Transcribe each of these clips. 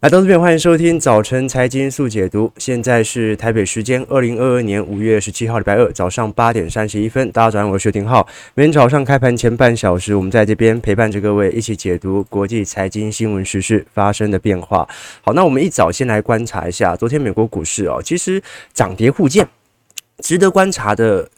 来到这边，欢迎收听早晨财经速解读。现在是台北时间二零二二年五月十七号礼拜二早上八点三十一分。大家早上好，我是薛廷浩。每天早上开盘前半小时，我们在这边陪伴着各位一起解读国际财经新闻时事发生的变化。好，那我们一早先来观察一下昨天美国股市哦，其实涨跌互见，值得观察的。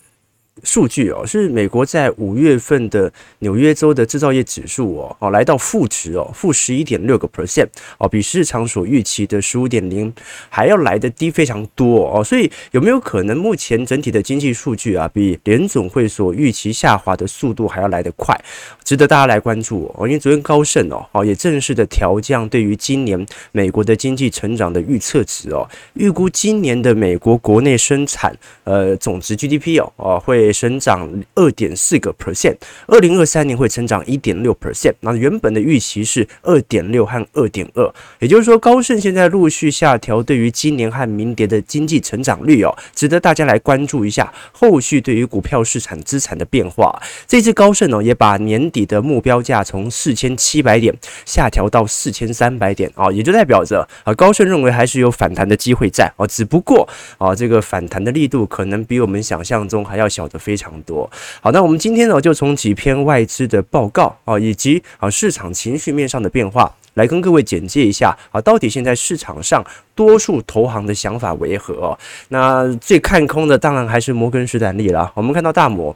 数据哦，是美国在五月份的纽约州的制造业指数哦，哦来到负值哦，负十一点六个 percent 哦，比市场所预期的十五点零还要来得低非常多哦，所以有没有可能目前整体的经济数据啊，比联总会所预期下滑的速度还要来得快，值得大家来关注哦。因为昨天高盛哦，哦也正式的调降对于今年美国的经济成长的预测值哦，预估今年的美国国内生产呃总值 GDP 哦，哦会。也成长二点四个 percent，二零二三年会成长一点六 percent。那原本的预期是二点六和二点二，也就是说，高盛现在陆续下调对于今年和明年的经济成长率哦，值得大家来关注一下后续对于股票市场资产的变化。这次高盛呢，也把年底的目标价从四千七百点下调到四千三百点啊，也就代表着啊，高盛认为还是有反弹的机会在啊，只不过啊，这个反弹的力度可能比我们想象中还要小。的非常多。好，那我们今天呢，就从几篇外资的报告啊，以及啊市场情绪面上的变化，来跟各位简介一下啊，到底现在市场上多数投行的想法为何？那最看空的当然还是摩根士丹利了。我们看到大摩。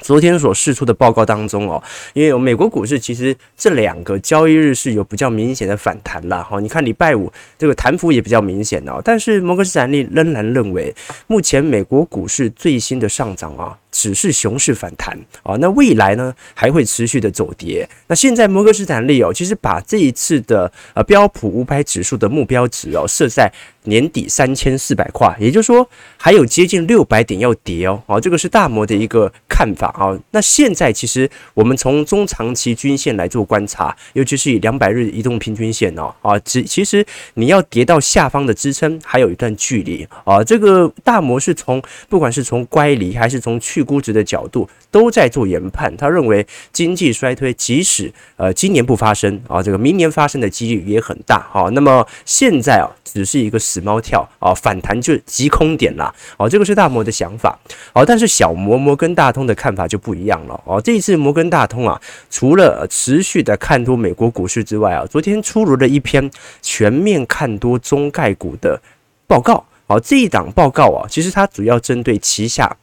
昨天所释出的报告当中哦，因为美国股市其实这两个交易日是有比较明显的反弹啦。哈。你看礼拜五这个弹幅也比较明显哦，但是摩根士丹利仍然认为，目前美国股市最新的上涨啊，只是熊市反弹啊，那未来呢还会持续的走跌。那现在摩根士丹利哦，其实把这一次的呃标普五百指数的目标值哦设在年底三千四百块，也就是说还有接近六百点要跌哦。哦，这个是大摩的一个看法啊。那现在其实我们从中长期均线来做观察，尤其是以两百日移动平均线哦啊，其其实你要跌到下方的支撑还有一段距离啊。这个大摩是从不管是从乖离还是从去估值的角度都在做研判，他认为经济衰退即使呃今年不发生啊，这个明年发生的几率也很大啊。那么现在啊只是一个死猫跳啊，反弹就急空点啦哦，这个是大摩的想法哦，但是小摩摩根大通的看法就不一样了哦。这一次摩根大通啊，除了持续的看多美国股市之外啊，昨天出炉了一篇全面看多中概股的报告。好，这一档报告啊，其实它主要针对旗下。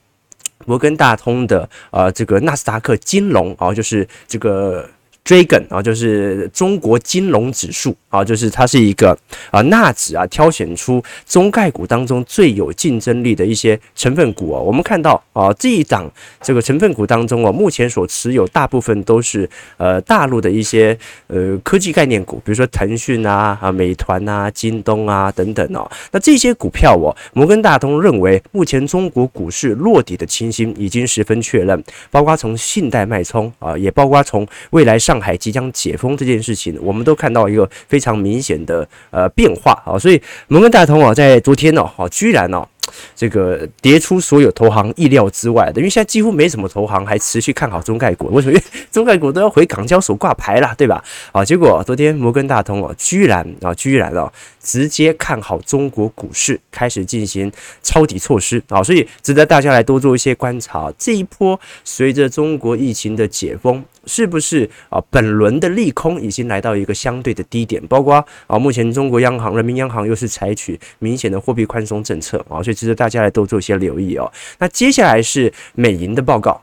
摩根大通的呃，这个纳斯达克金融啊，就是这个。Dragon 啊，就是中国金融指数啊，就是它是一个啊纳指啊挑选出中概股当中最有竞争力的一些成分股哦。我们看到啊这一档这个成分股当中哦，目前所持有大部分都是呃大陆的一些呃科技概念股，比如说腾讯啊啊美团啊京东啊等等哦。那这些股票哦，摩根大通认为目前中国股市落底的情形已经十分确认，包括从信贷脉冲啊，也包括从未来上。上海即将解封这件事情，我们都看到一个非常明显的呃变化啊，所以摩根大通啊，在昨天呢，哈，居然呢。这个跌出所有投行意料之外的，因为现在几乎没什么投行还持续看好中概股，为什么？因为中概股都要回港交所挂牌了，对吧？啊，结果昨天摩根大通哦，居然啊，居然哦，直接看好中国股市，开始进行抄底措施啊，所以值得大家来多做一些观察。这一波随着中国疫情的解封，是不是啊？本轮的利空已经来到一个相对的低点，包括啊，目前中国央行、人民央行又是采取明显的货币宽松政策啊，所以。值得大家来多做一些留意哦。那接下来是美银的报告。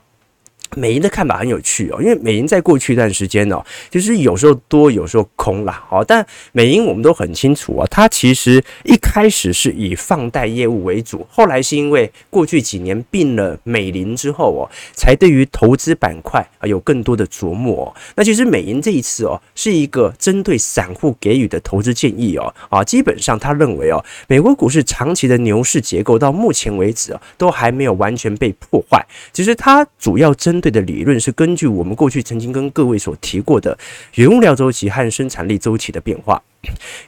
美银的看法很有趣哦，因为美银在过去一段时间哦，就是有时候多，有时候空啦。哦。但美银我们都很清楚啊，它其实一开始是以放贷业务为主，后来是因为过去几年并了美林之后哦，才对于投资板块啊有更多的琢磨哦。那其实美银这一次哦，是一个针对散户给予的投资建议哦啊，基本上他认为哦，美国股市长期的牛市结构到目前为止啊，都还没有完全被破坏。其实它主要针对的理论是根据我们过去曾经跟各位所提过的原物料周期和生产力周期的变化。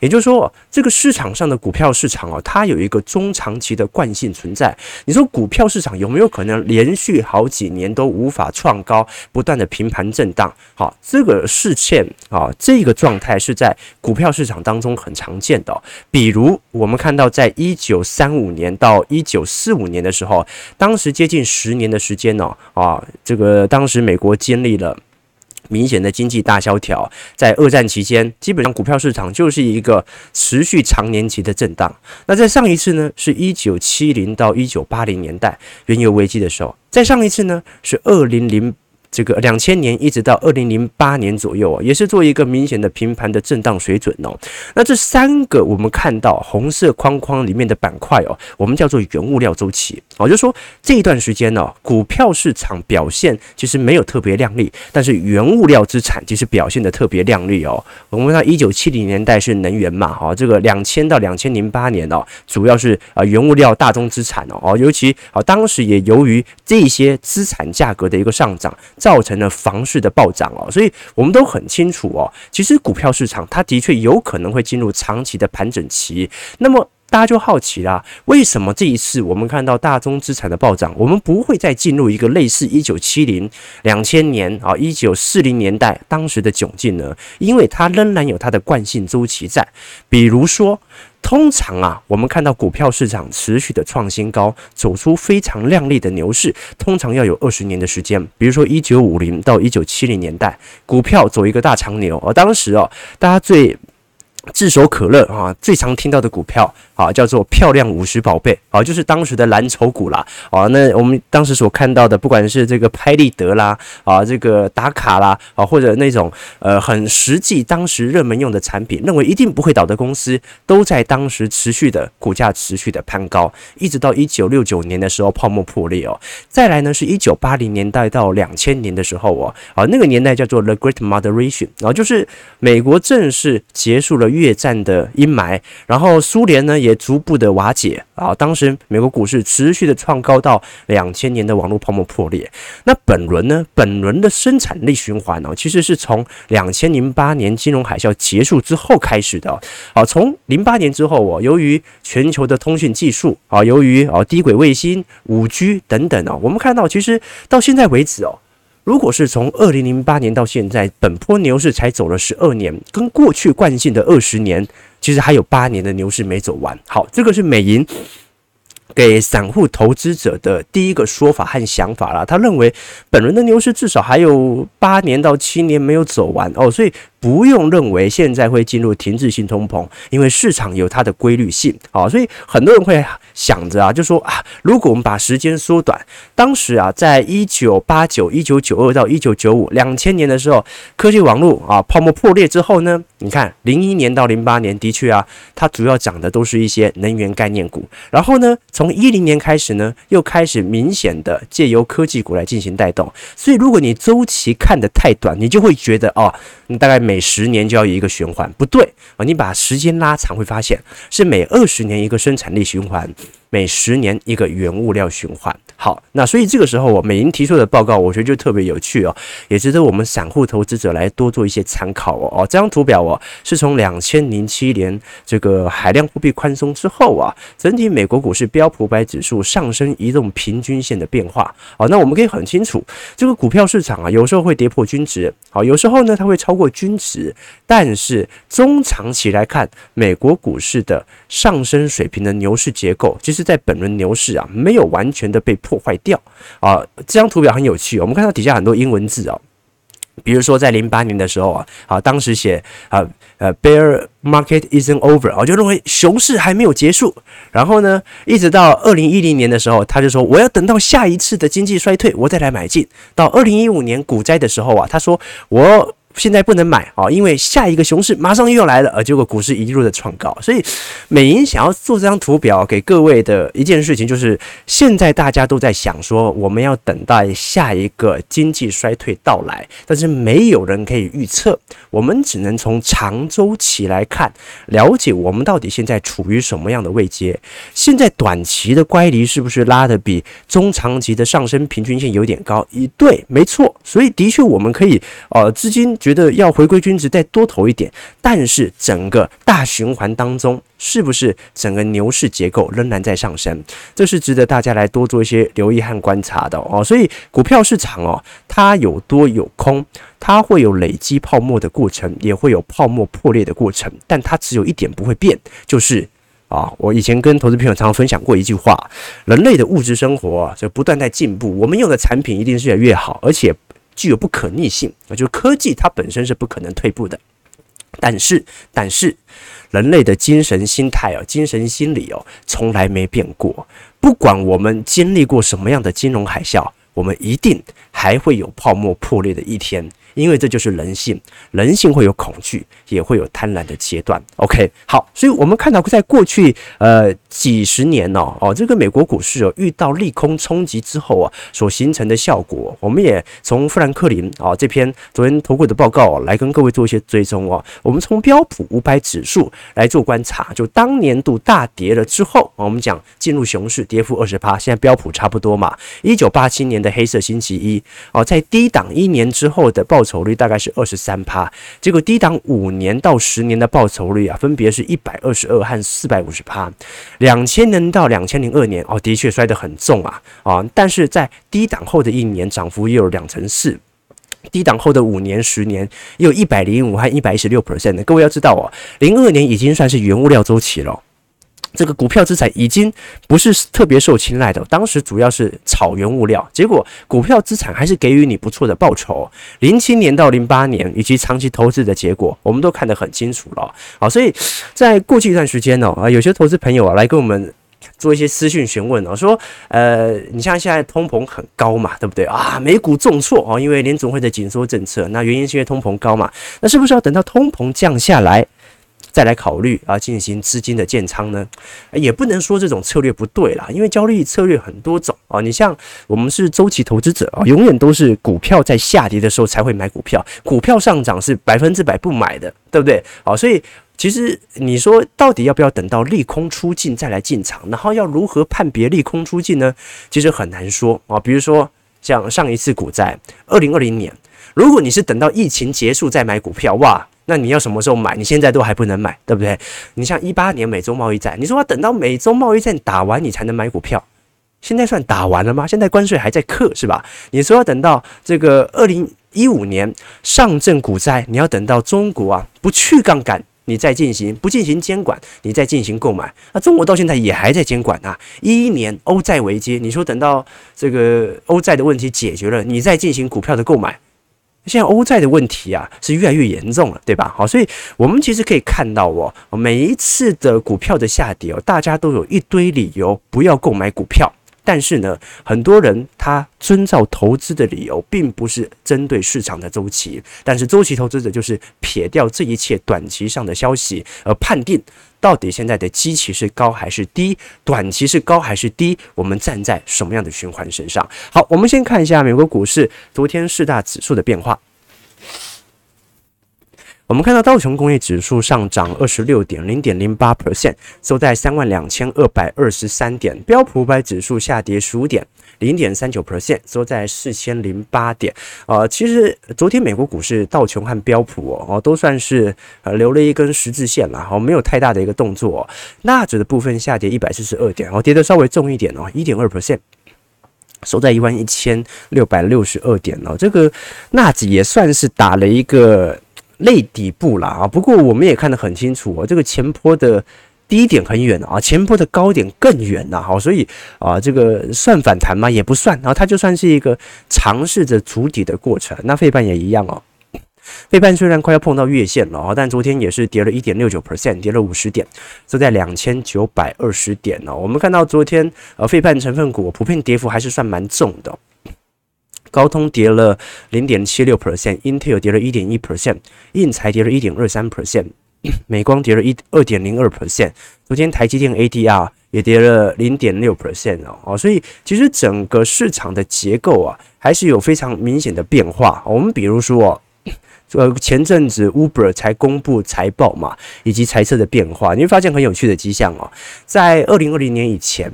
也就是说，这个市场上的股票市场哦，它有一个中长期的惯性存在。你说股票市场有没有可能连续好几年都无法创高，不断的平盘震荡？好，这个事件啊，这个状态是在股票市场当中很常见的。比如我们看到，在一九三五年到一九四五年的时候，当时接近十年的时间呢，啊，这个当时美国经历了。明显的经济大萧条，在二战期间，基本上股票市场就是一个持续长年期的震荡。那在上一次呢，是一九七零到一九八零年代原油危机的时候，在上一次呢，是二零零。这个两千年一直到二零零八年左右啊，也是做一个明显的平盘的震荡水准哦。那这三个我们看到红色框框里面的板块哦，我们叫做原物料周期哦，就是说这一段时间呢，股票市场表现其实没有特别亮丽，但是原物料资产其实表现得特别亮丽哦。我们看一九七零年代是能源嘛，哈，这个两千到两千零八年哦，主要是啊原物料大宗资产哦，尤其啊当时也由于这些资产价格的一个上涨。造成了房市的暴涨哦，所以我们都很清楚哦，其实股票市场它的确有可能会进入长期的盘整期。那么大家就好奇啦，为什么这一次我们看到大宗资产的暴涨，我们不会再进入一个类似一九七零、两千年啊、一九四零年代当时的窘境呢？因为它仍然有它的惯性周期在，比如说。通常啊，我们看到股票市场持续的创新高，走出非常亮丽的牛市，通常要有二十年的时间。比如说一九五零到一九七零年代，股票走一个大长牛，而当时哦，大家最炙手可热啊，最常听到的股票。啊，叫做漂亮五十宝贝啊，就是当时的蓝筹股啦。啊，那我们当时所看到的，不管是这个拍立得啦，啊，这个打卡啦，啊，或者那种呃很实际当时热门用的产品，认为一定不会倒的公司，都在当时持续的股价持续的攀高，一直到一九六九年的时候泡沫破裂哦。再来呢，是一九八零年代到两千年的时候哦，啊，那个年代叫做 The Great Moderation，然后就是美国正式结束了越战的阴霾，然后苏联呢。也逐步的瓦解啊！当时美国股市持续的创高到两千年的网络泡沫破裂。那本轮呢？本轮的生产力循环呢，其实是从两千零八年金融海啸结束之后开始的。啊，从零八年之后哦，由于全球的通讯技术啊，由于啊低轨卫星、五 G 等等啊，我们看到其实到现在为止哦，如果是从二零零八年到现在，本波牛市才走了十二年，跟过去惯性的二十年。其实还有八年的牛市没走完。好，这个是美银给散户投资者的第一个说法和想法啦。他认为本轮的牛市至少还有八年到七年没有走完哦，所以。不用认为现在会进入停滞性通膨，因为市场有它的规律性。啊，所以很多人会想着啊，就说啊，如果我们把时间缩短，当时啊，在一九八九、一九九二到一九九五、两千年的时候，科技网络啊泡沫破裂之后呢，你看零一年到零八年的确啊，它主要涨的都是一些能源概念股，然后呢，从一零年开始呢，又开始明显的借由科技股来进行带动，所以如果你周期看得太短，你就会觉得哦，你大概每每十年就要一个循环，不对啊！你把时间拉长，会发现是每二十年一个生产力循环。每十年一个原物料循环，好，那所以这个时候美银提出的报告，我觉得就特别有趣哦，也值得我们散户投资者来多做一些参考哦。哦，这张图表哦，是从两千零七年这个海量货币宽松之后啊，整体美国股市标普百指数上升移动平均线的变化。好，那我们可以很清楚，这个股票市场啊，有时候会跌破均值，好，有时候呢它会超过均值，但是中长期来看，美国股市的上升水平的牛市结构，其实。在本轮牛市啊，没有完全的被破坏掉啊。这张图表很有趣，我们看到底下很多英文字啊，比如说在零八年的时候啊，啊，当时写啊呃，bear market isn't over，我就认为熊市还没有结束。然后呢，一直到二零一零年的时候，他就说我要等到下一次的经济衰退，我再来买进。到二零一五年股灾的时候啊，他说我。现在不能买啊，因为下一个熊市马上又要来了，而结果股市一路的创高。所以美银想要做这张图表给各位的一件事情，就是现在大家都在想说，我们要等待下一个经济衰退到来，但是没有人可以预测，我们只能从长周期来看，了解我们到底现在处于什么样的位阶。现在短期的乖离是不是拉得比中长期的上升平均线有点高？一对，没错。所以的确我们可以呃资金。觉得要回归均值再多投一点，但是整个大循环当中，是不是整个牛市结构仍然在上升？这是值得大家来多做一些留意和观察的哦。所以股票市场哦，它有多有空，它会有累积泡沫的过程，也会有泡沫破裂的过程，但它只有一点不会变，就是。啊，我以前跟投资朋友常常分享过一句话：人类的物质生活，就不断在进步，我们用的产品一定是越来越好，而且具有不可逆性。啊，就科技它本身是不可能退步的。但是，但是人类的精神心态哦，精神心理哦，从来没变过。不管我们经历过什么样的金融海啸，我们一定还会有泡沫破裂的一天。因为这就是人性，人性会有恐惧，也会有贪婪的阶段。OK，好，所以我们看到在过去呃几十年哦哦，这个美国股市哦遇到利空冲击之后啊所形成的效果，我们也从富兰克林啊这篇昨天投过的报告哦来跟各位做一些追踪哦。我们从标普五百指数来做观察，就当年度大跌了之后，我们讲进入熊市，跌幅二十八，现在标普差不多嘛。一九八七年的黑色星期一哦，在低档一年之后的报。报酬率大概是二十三趴，结果低档五年到十年的报酬率啊，分别是一百二十二和四百五十趴。两千年到两千零二年哦，的确摔得很重啊啊！但是在低档后的一年，涨幅也有两成四；低档后的五年、十年，也有一百零五和一百一十六 percent。各位要知道哦，零二年已经算是原物料周期了。这个股票资产已经不是特别受青睐的，当时主要是炒原物料，结果股票资产还是给予你不错的报酬。零七年到零八年以及长期投资的结果，我们都看得很清楚了。好，所以在过去一段时间呢，啊，有些投资朋友啊来跟我们做一些私讯询问哦，说，呃，你像现在通膨很高嘛，对不对啊？美股重挫啊，因为联总会的紧缩政策，那原因是因为通膨高嘛，那是不是要等到通膨降下来？再来考虑啊，进行资金的建仓呢，也不能说这种策略不对啦，因为交易策略很多种啊。你像我们是周期投资者啊，永远都是股票在下跌的时候才会买股票，股票上涨是百分之百不买的，对不对？好，所以其实你说到底要不要等到利空出尽再来进场，然后要如何判别利空出尽呢？其实很难说啊。比如说像上一次股灾，二零二零年，如果你是等到疫情结束再买股票，哇！那你要什么时候买？你现在都还不能买，对不对？你像一八年美中贸易战，你说要等到美中贸易战打完你才能买股票，现在算打完了吗？现在关税还在课是吧？你说要等到这个二零一五年上证股灾，你要等到中国啊不去杠杆，你再进行不进行监管，你再进行购买，那中国到现在也还在监管啊。一一年欧债危机，你说等到这个欧债的问题解决了，你再进行股票的购买。现在欧债的问题啊是越来越严重了，对吧？好，所以我们其实可以看到哦，每一次的股票的下跌哦，大家都有一堆理由不要购买股票。但是呢，很多人他遵照投资的理由，并不是针对市场的周期。但是周期投资者就是撇掉这一切短期上的消息，而判定到底现在的基期是高还是低，短期是高还是低，我们站在什么样的循环身上？好，我们先看一下美国股市昨天四大指数的变化。我们看到道琼工业指数上涨二十六点零点零八 percent，收在三万两千二百二十三点。标普五百指数下跌十五点零点三九 percent，收在四千零八点。呃，其实昨天美国股市道琼和标普哦，都算是呃留了一根十字线了，哦，没有太大的一个动作。纳指的部分下跌一百四十二点，哦，跌得稍微重一点哦，一点二 percent，收在一万一千六百六十二点哦。这个纳指也算是打了一个。类底部了啊，不过我们也看得很清楚哦，这个前坡的低点很远啊，前坡的高点更远呐，好，所以啊，这个算反弹吗？也不算，然后它就算是一个尝试着筑底的过程。那费半也一样哦，费半虽然快要碰到月线了啊，但昨天也是跌了一点六九 percent，跌了五十点，收在两千九百二十点呢。我们看到昨天呃，费半成分股普遍跌幅还是算蛮重的。高通跌了零点七六 percent，Intel 跌了一点一 percent，印才跌了一点二三 percent，美光跌了一二点零二 percent。昨天台积电 ADR 也跌了零点六 percent 哦，所以其实整个市场的结构啊，还是有非常明显的变化。我们比如说，呃，前阵子 Uber 才公布财报嘛，以及财测的变化，你会发现很有趣的迹象哦，在二零二零年以前。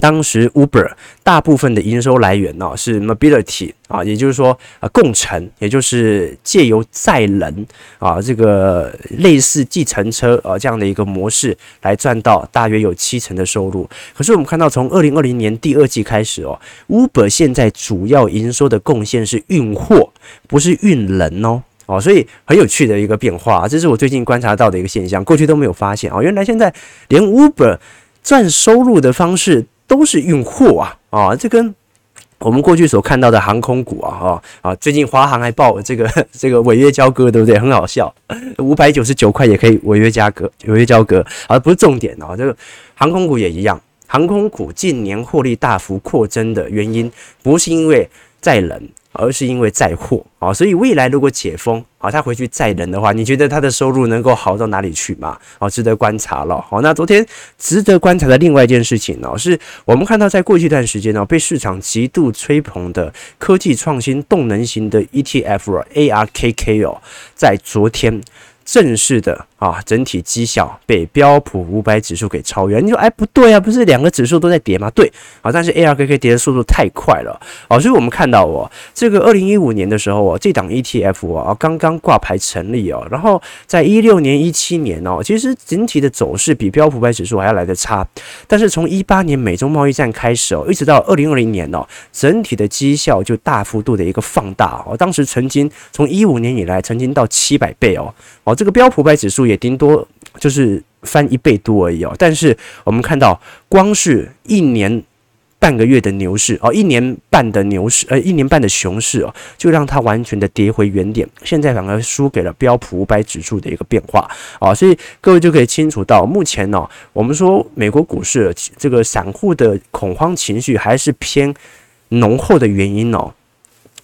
当时 Uber 大部分的营收来源呢、哦、是 Mobility 啊，也就是说啊共乘，也就是借由载人啊这个类似计程车啊这样的一个模式来赚到大约有七成的收入。可是我们看到从二零二零年第二季开始哦，Uber 现在主要营收的贡献是运货，不是运人哦哦，所以很有趣的一个变化，这是我最近观察到的一个现象，过去都没有发现哦，原来现在连 Uber 赚收入的方式。都是运货啊啊！这跟我们过去所看到的航空股啊哈啊，最近华航还报这个 这个违约交割，对不对？很好笑，五百九十九块也可以违约交割，违约交割，而不是重点啊。这个航空股也一样，航空股近年获利大幅扩增的原因，不是因为在冷。而是因为载货啊，所以未来如果解封啊，他回去载人的话，你觉得他的收入能够好到哪里去吗？哦，值得观察了。好，那昨天值得观察的另外一件事情呢，是我们看到在过去一段时间呢，被市场极度吹捧的科技创新动能型的 ETF ARKK 哦，在昨天。正式的啊，整体绩效被标普五百指数给超越。你说，哎，不对啊，不是两个指数都在跌吗？对啊，但是 ARKK 跌的速度太快了啊，所以我们看到哦，这个二零一五年的时候哦，这档 ETF 啊刚刚挂牌成立哦，然后在一六年、一七年哦，其实整体的走势比标普五百指数还要来得差。但是从一八年美中贸易战开始哦，一直到二零二零年哦，整体的绩效就大幅度的一个放大哦，当时曾经从一五年以来，曾经到七百倍哦。哦，这个标普五百指数也顶多就是翻一倍多而已哦。但是我们看到，光是一年半个月的牛市哦，一年半的牛市，呃，一年半的熊市哦，就让它完全的跌回原点。现在反而输给了标普五百指数的一个变化哦。所以各位就可以清楚到，目前呢、哦，我们说美国股市这个散户的恐慌情绪还是偏浓厚的原因哦。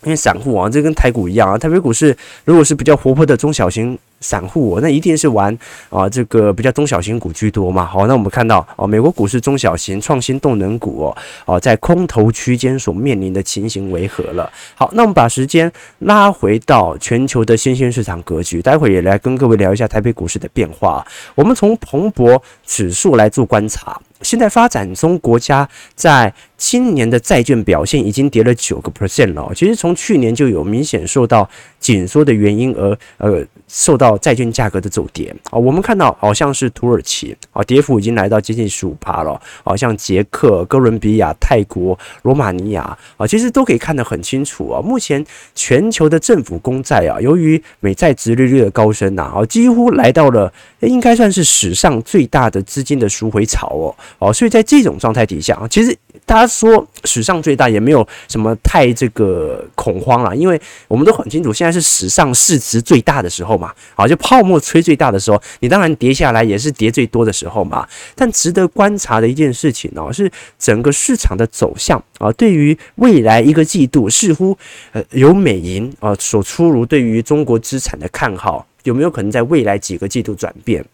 因为散户啊，这跟台股一样啊，台北股市如果是比较活泼的中小型。散户那一定是玩啊，这个比较中小型股居多嘛。好，那我们看到哦，美国股市中小型创新动能股哦，哦，在空头区间所面临的情形为何了？好，那我们把时间拉回到全球的新兴市场格局，待会也来跟各位聊一下台北股市的变化。我们从彭博指数来做观察。现在发展中国家在今年的债券表现已经跌了九个 percent 了。其实从去年就有明显受到紧缩的原因而呃受到债券价格的走跌啊。我们看到好像是土耳其啊，跌幅已经来到接近十五趴了。好像捷克、哥伦比亚、泰国、罗马尼亚啊，其实都可以看得很清楚啊。目前全球的政府公债啊，由于美债殖利率的高升呐，啊，几乎来到了应该算是史上最大的资金的赎回潮哦。哦，所以在这种状态底下啊，其实大家说史上最大也没有什么太这个恐慌了，因为我们都很清楚，现在是史上市值最大的时候嘛，啊，就泡沫吹最大的时候，你当然跌下来也是跌最多的时候嘛。但值得观察的一件事情哦，是整个市场的走向啊，对于未来一个季度，似乎呃有美银啊所出炉对于中国资产的看好，有没有可能在未来几个季度转变？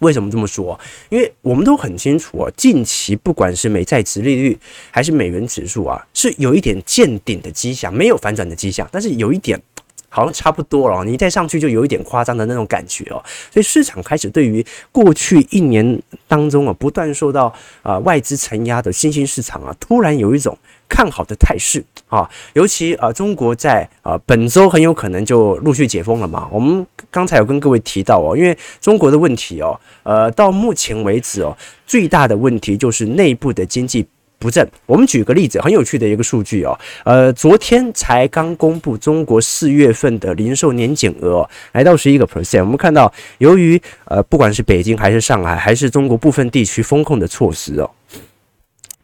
为什么这么说？因为我们都很清楚啊，近期不管是美债殖利率还是美元指数啊，是有一点见顶的迹象，没有反转的迹象，但是有一点 好像差不多了。你再上去就有一点夸张的那种感觉哦。所以市场开始对于过去一年当中啊，不断受到啊外资承压的新兴市场啊，突然有一种。看好的态势啊，尤其啊，中国在啊本周很有可能就陆续解封了嘛。我们刚才有跟各位提到哦，因为中国的问题哦，呃，到目前为止哦，最大的问题就是内部的经济不振。我们举个例子，很有趣的一个数据哦，呃，昨天才刚公布中国四月份的零售年减额来到十一个 percent。我们看到，由于呃，不管是北京还是上海，还是中国部分地区风控的措施哦。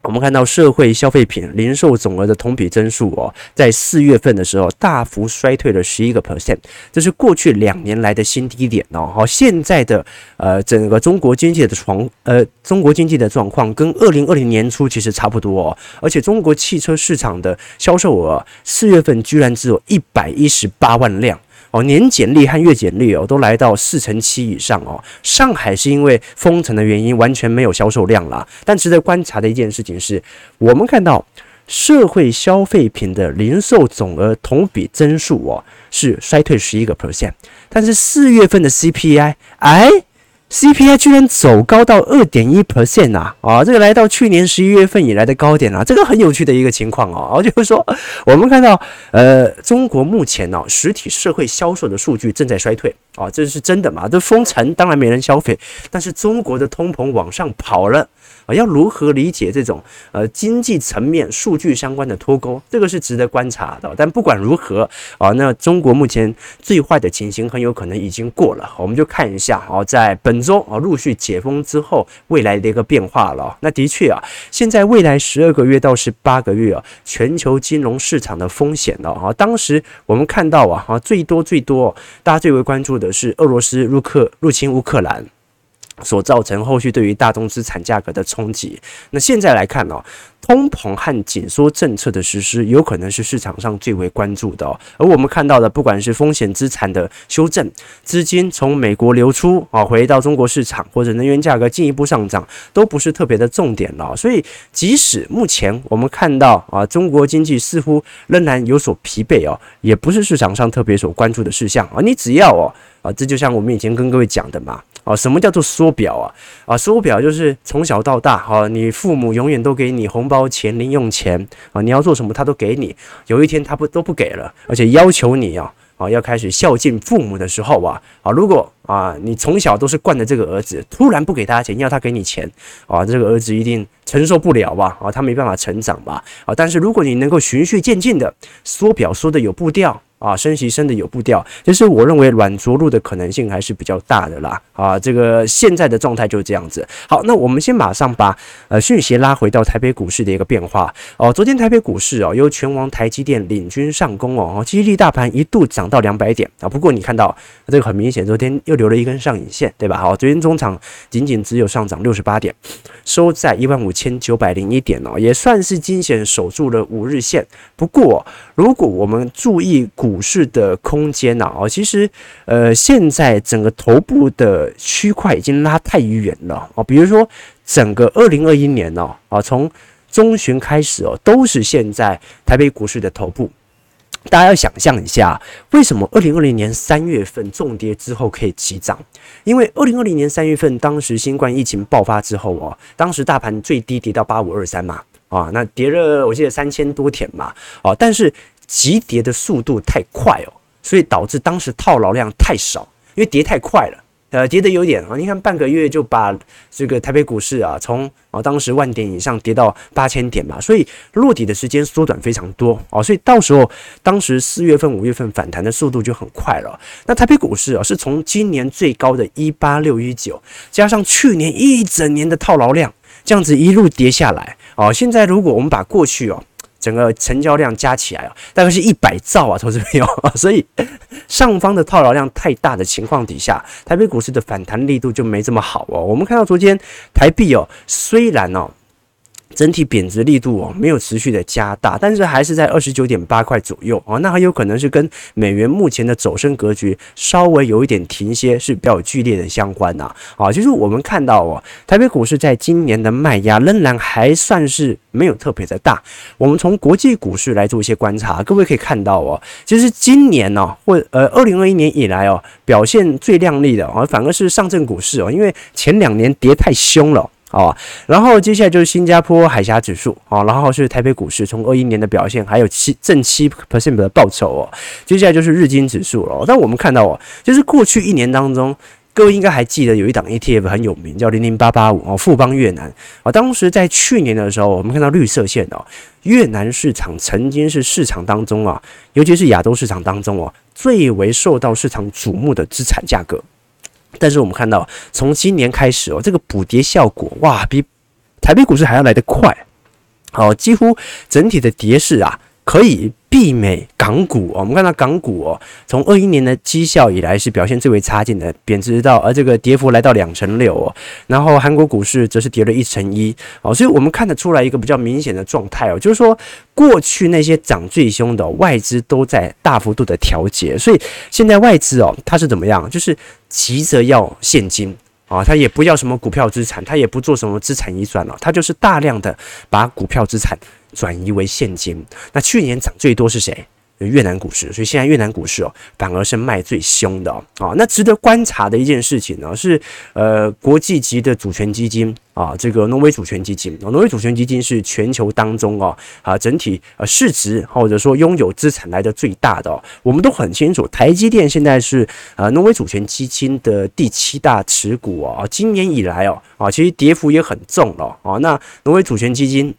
我们看到社会消费品零售总额的同比增速哦，在四月份的时候大幅衰退了十一个 percent，这是过去两年来的新低点哦。好，现在的呃整个中国经济的状呃中国经济的状况跟二零二零年初其实差不多哦，而且中国汽车市场的销售额四月份居然只有一百一十八万辆。哦，年检率和月检率哦，都来到四成七以上哦。上海是因为封城的原因，完全没有销售量啦。但值得观察的一件事情是，我们看到社会消费品的零售总额同比增速哦，是衰退十一个 percent。但是四月份的 CPI，哎，CPI 居然走高到二点一 percent 啊！啊，这个来到去年十一月份以来的高点啊，这个很有趣的一个情况哦。啊，就是说，我们看到，呃，中国目前呢，实体社会销售的数据正在衰退啊，这是真的嘛？这封城当然没人消费，但是中国的通膨往上跑了。要如何理解这种呃经济层面数据相关的脱钩？这个是值得观察的。但不管如何啊，那中国目前最坏的情形很有可能已经过了。我们就看一下啊，在本周啊陆续解封之后，未来的一个变化了。那的确啊，现在未来十二个月到十八个月啊，全球金融市场的风险了啊。当时我们看到啊，啊最多最多，大家最为关注的是俄罗斯入克入侵乌克兰。所造成后续对于大宗资产价格的冲击。那现在来看哦，通膨和紧缩政策的实施有可能是市场上最为关注的哦。而我们看到的，不管是风险资产的修正，资金从美国流出啊，回到中国市场，或者能源价格进一步上涨，都不是特别的重点了。所以，即使目前我们看到啊，中国经济似乎仍然有所疲惫哦，也不是市场上特别所关注的事项啊。你只要哦啊，这就像我们以前跟各位讲的嘛。啊，什么叫做缩表啊？啊，缩表就是从小到大，哈，你父母永远都给你红包钱、零用钱啊，你要做什么他都给你。有一天他不都不给了，而且要求你啊，啊，要开始孝敬父母的时候啊，啊，如果啊你从小都是惯着这个儿子，突然不给他钱，要他给你钱，啊，这个儿子一定承受不了吧？啊，他没办法成长吧？啊，但是如果你能够循序渐进的缩表，缩的有步调。啊，升息升的有步调，就是我认为软着陆的可能性还是比较大的啦。啊，这个现在的状态就是这样子。好，那我们先马上把呃讯息拉回到台北股市的一个变化。哦，昨天台北股市哦，由权王台积电领军上攻哦，激励大盘一度涨到两百点啊。不过你看到这个很明显，昨天又留了一根上影线，对吧？好，昨天中场仅仅只有上涨六十八点，收在一万五千九百零一点哦，也算是惊险守住了五日线。不过如果我们注意股股市的空间呐，哦，其实，呃，现在整个头部的区块已经拉太远了哦。比如说，整个二零二一年呢，啊，从中旬开始哦，都是现在台北股市的头部。大家要想象一下，为什么二零二零年三月份重跌之后可以急涨？因为二零二零年三月份当时新冠疫情爆发之后哦，当时大盘最低跌到八五二三嘛，啊，那跌了我记得三千多点嘛，哦，但是。急跌的速度太快哦，所以导致当时套牢量太少，因为跌太快了，呃，跌得有点啊，你看半个月就把这个台北股市啊，从啊当时万点以上跌到八千点嘛，所以落底的时间缩短非常多哦，所以到时候当时四月份、五月份反弹的速度就很快了。那台北股市啊，是从今年最高的一八六一九，加上去年一整年的套牢量，这样子一路跌下来哦。现在如果我们把过去哦。整个成交量加起来啊，大概是一百兆啊，投资朋友，所以上方的套牢量太大的情况底下，台北股市的反弹力度就没这么好哦。我们看到昨天台币哦，虽然哦。整体贬值力度哦没有持续的加大，但是还是在二十九点八块左右啊，那很有可能是跟美元目前的走升格局稍微有一点停歇是比较剧烈的相关呐啊，就是我们看到哦，台北股市在今年的卖压仍然还算是没有特别的大。我们从国际股市来做一些观察，各位可以看到哦，其实今年呢或呃二零二一年以来哦表现最亮丽的啊，反而是上证股市哦，因为前两年跌太凶了。好，然后接下来就是新加坡海峡指数，好，然后是台北股市从二一年的表现，还有七正七 percent 的报酬哦。接下来就是日经指数了。但我们看到哦，就是过去一年当中，各位应该还记得有一档 ETF 很有名，叫零零八八五哦，富邦越南啊。当时在去年的时候，我们看到绿色线哦，越南市场曾经是市场当中啊，尤其是亚洲市场当中哦，最为受到市场瞩目的资产价格。但是我们看到，从今年开始哦，这个补跌效果哇，比台北股市还要来得快，好，几乎整体的跌势啊，可以。媲美港股哦，我们看到港股哦，从二一年的绩效以来是表现最为差劲的，贬值到而这个跌幅来到两成六哦，然后韩国股市则是跌了一成一哦，所以我们看得出来一个比较明显的状态哦，就是说过去那些涨最凶的外资都在大幅度的调节，所以现在外资哦，它是怎么样？就是急着要现金啊，它也不要什么股票资产，它也不做什么资产移转了，它就是大量的把股票资产。转移为现金，那去年涨最多是谁？越南股市，所以现在越南股市哦，反而是卖最凶的哦。啊，那值得观察的一件事情呢，是呃国际级的主权基金啊，这个挪威主权基金，挪威主权基金是全球当中哦啊整体呃市值或者说拥有资产来的最大的哦。我们都很清楚，台积电现在是呃挪威主权基金的第七大持股哦。今年以来哦啊，其实跌幅也很重了哦。那挪威主权基金。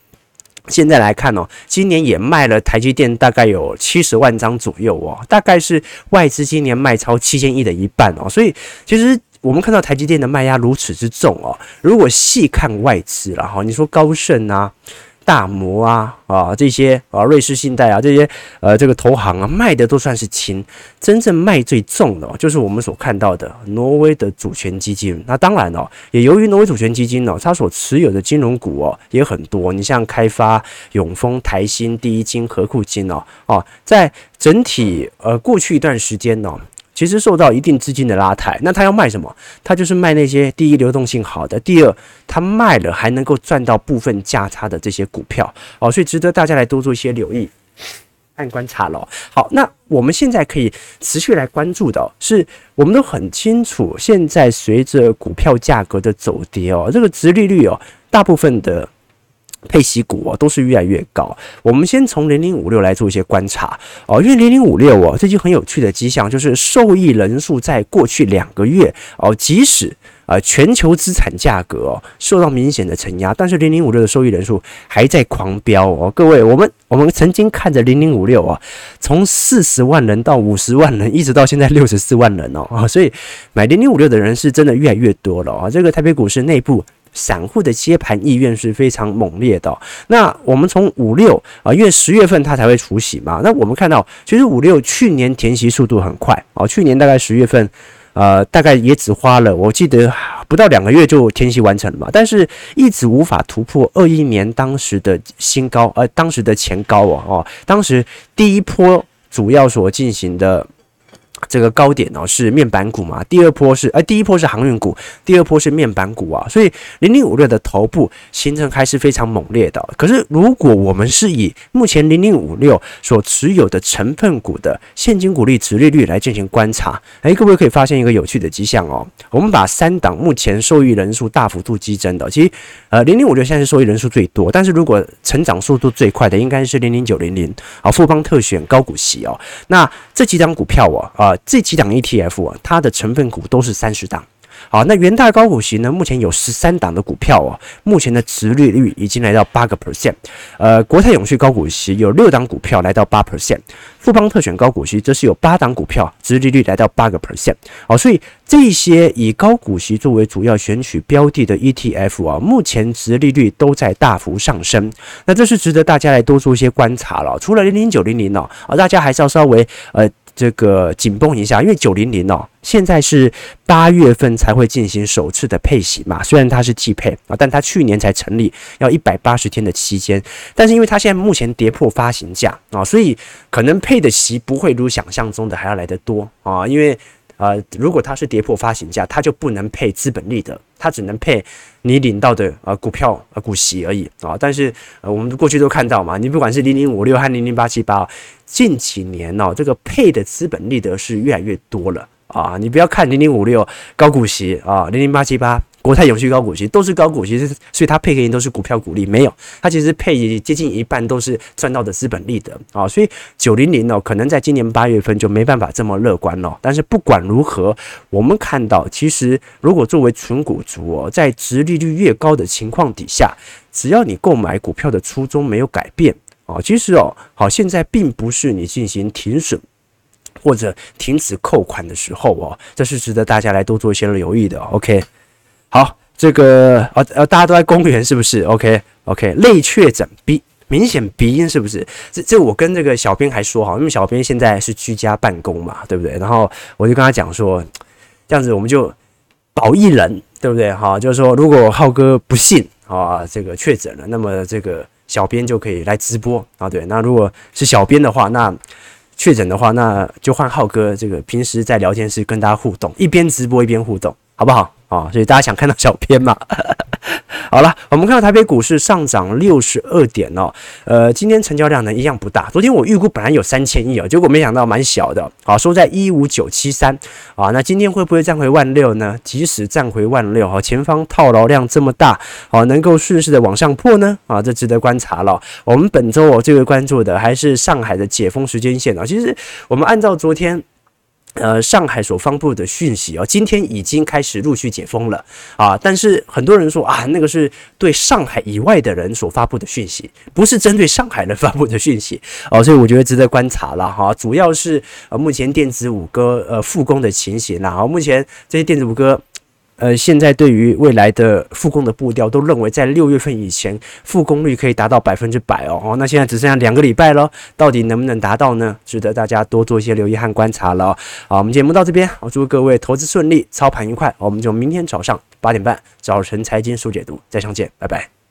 现在来看哦，今年也卖了台积电大概有七十万张左右哦，大概是外资今年卖超七千亿的一半哦，所以其实我们看到台积电的卖压如此之重哦，如果细看外资了哈，你说高盛啊。大摩啊啊这些啊瑞士信贷啊这些呃这个投行啊卖的都算是轻，真正卖最重的哦就是我们所看到的挪威的主权基金。那当然哦，也由于挪威主权基金哦，它所持有的金融股哦也很多。你像开发、永丰、台新、第一金、和库金哦哦，在整体呃过去一段时间哦。其实受到一定资金的拉抬，那他要卖什么？他就是卖那些第一流动性好的，第二他卖了还能够赚到部分价差的这些股票哦，所以值得大家来多做一些留意，按观察咯。好，那我们现在可以持续来关注的，是我们都很清楚，现在随着股票价格的走跌哦，这个殖利率哦，大部分的。配息股哦，都是越来越高。我们先从零零五六来做一些观察哦，因为零零五六哦，最近很有趣的迹象就是受益人数在过去两个月哦，即使呃全球资产价格受到明显的承压，但是零零五六的受益人数还在狂飙哦。各位，我们我们曾经看着零零五六啊，从四十万人到五十万人，一直到现在六十四万人哦啊，所以买零零五六的人是真的越来越多了啊。这个台北股市内部。散户的接盘意愿是非常猛烈的。那我们从五六啊，因为十月份它才会除息嘛。那我们看到，其实五六去年填息速度很快啊，去年大概十月份，呃，大概也只花了，我记得不到两个月就填息完成了嘛。但是一直无法突破二一年当时的新高，呃，当时的前高哦，哦，当时第一波主要所进行的。这个高点哦是面板股嘛，第二波是呃第一波是航运股，第二波是面板股啊，所以零零五六的头部形成还是非常猛烈的。可是如果我们是以目前零零五六所持有的成分股的现金股利殖利率来进行观察，哎，各位可以发现一个有趣的迹象哦。我们把三档目前受益人数大幅度激增的，其实呃零零五六现在是受益人数最多，但是如果成长速度最快的应该是零零九零零啊富邦特选高股息哦，那这几档股票哦啊。这几档 ETF 啊，它的成分股都是三十档。好，那元大高股息呢？目前有十三档的股票哦，目前的殖利率已经来到八个 percent。呃，国泰永续高股息有六档股票来到八 percent，富邦特选高股息则是有八档股票，殖利率来到八个 percent。好，所以这些以高股息作为主要选取标的的 ETF 啊，目前殖利率都在大幅上升。那这是值得大家来多做一些观察了。除了零零九零零哦，啊，大家还是要稍微呃。这个紧绷一下，因为九零零哦，现在是八月份才会进行首次的配息嘛。虽然它是季配啊，但它去年才成立，要一百八十天的期间。但是因为它现在目前跌破发行价啊，所以可能配的息不会如想象中的还要来得多啊，因为。呃，如果它是跌破发行价，它就不能配资本利得，它只能配你领到的呃股票呃股息而已啊。但是呃，我们过去都看到嘛，你不管是零零五六和零零八七八，近几年哦，这个配的资本利得是越来越多了啊。你不要看零零五六高股息啊，零零八七八。国泰永续高股息都是高股息，所以它配给你都是股票股利，没有，它其实配接近一半都是赚到的资本利得啊，所以九零零哦，可能在今年八月份就没办法这么乐观了。但是不管如何，我们看到其实如果作为纯股族哦，在殖利率越高的情况底下，只要你购买股票的初衷没有改变啊，其实哦，好，现在并不是你进行停损或者停止扣款的时候哦，这是值得大家来多做一些留意的。OK。好，这个呃呃，大家都在公园是不是？OK OK，类确诊鼻明显鼻音是不是？这这我跟这个小编还说哈，因为小编现在是居家办公嘛，对不对？然后我就跟他讲说，这样子我们就保一人，对不对？哈，就是说如果浩哥不幸啊这个确诊了，那么这个小编就可以来直播啊，对。那如果是小编的话，那确诊的话，那就换浩哥这个平时在聊天室跟大家互动，一边直播一边互动，好不好？啊，所以大家想看到小编嘛？好了，我们看到台北股市上涨六十二点哦，呃，今天成交量呢一样不大。昨天我预估本来有三千亿哦，结果没想到蛮小的，好，收在一五九七三啊。那今天会不会站回万六呢？即使站回万六，哈，前方套牢量这么大，好，能够顺势的往上破呢？啊，这值得观察了。我们本周哦最为关注的还是上海的解封时间线啊。其实我们按照昨天。呃，上海所发布的讯息哦，今天已经开始陆续解封了啊，但是很多人说啊，那个是对上海以外的人所发布的讯息，不是针对上海人发布的讯息哦，所以我觉得值得观察了哈。主要是呃，目前电子五哥呃复工的情形啦，啊，目前这些电子五哥。呃，现在对于未来的复工的步调，都认为在六月份以前复工率可以达到百分之百哦。哦，那现在只剩下两个礼拜了，到底能不能达到呢？值得大家多做一些留意和观察了。好，我们节目到这边，我祝各位投资顺利，操盘愉快。我们就明天早上八点半早晨财经速解读再相见，拜拜。